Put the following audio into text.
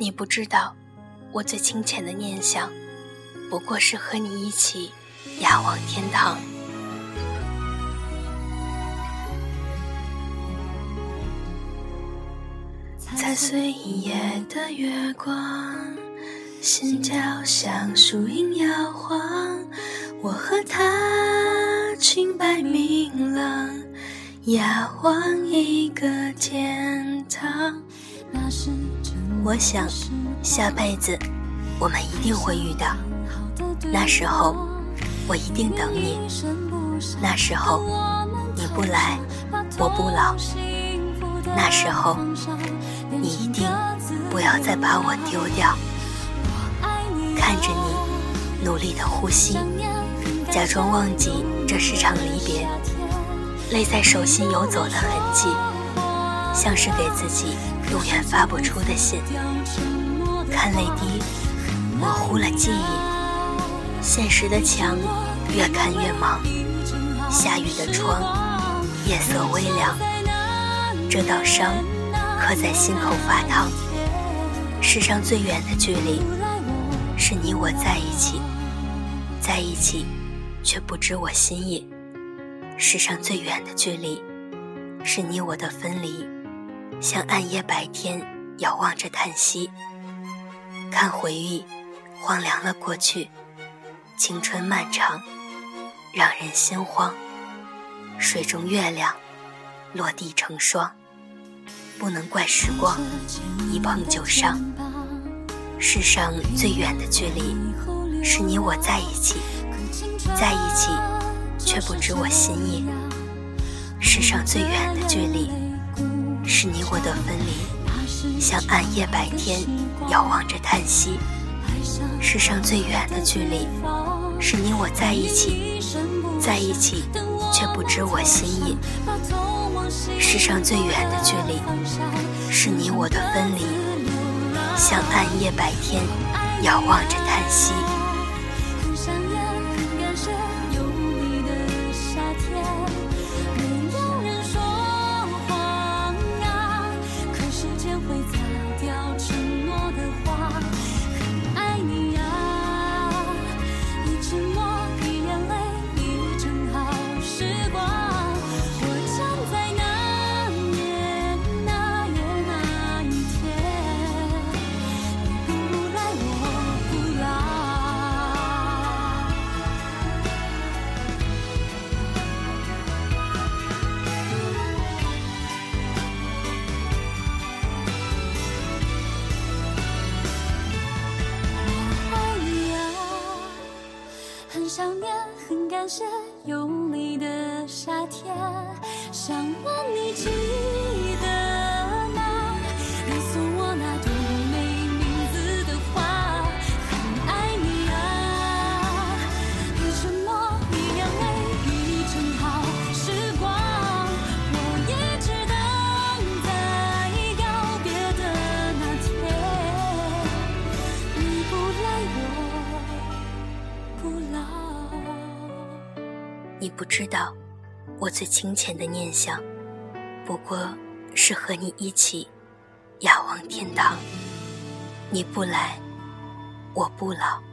你不知道，我最清浅的念想，不过是和你一起仰望天堂。踩碎一夜的月光，心跳像树影摇晃。我和他清白明朗，仰望一个天堂。我想，下辈子我们一定会遇到。那时候，我一定等你。那时候，你不来，我不老。那时候，你一定不要再把我丢掉。看着你努力的呼吸，假装忘记这是场离别，泪在手心游走的痕迹，像是给自己。永远发不出的信，看泪滴模糊了记忆，现实的墙越看越茫，下雨的窗夜色微凉，这道伤刻在心口发烫。世上最远的距离，是你我在一起，在一起却不知我心意。世上最远的距离，是你我的分离。像暗夜白天，遥望着叹息，看回忆，荒凉了过去，青春漫长，让人心慌。水中月亮，落地成霜，不能怪时光，一碰就伤。世上最远的距离，是你我在一起，在一起，却不知我心意。世上最远的距离。是你我的分离，像暗夜白天，遥望着叹息。世上最远的距离，是你我在一起，在一起却不知我心意。世上最远的距离，是你我的分离，像暗夜白天，遥望着叹息。很想念很感谢有你的夏天。想问你不知道，我最清浅的念想，不过是和你一起仰望天堂。你不来，我不老。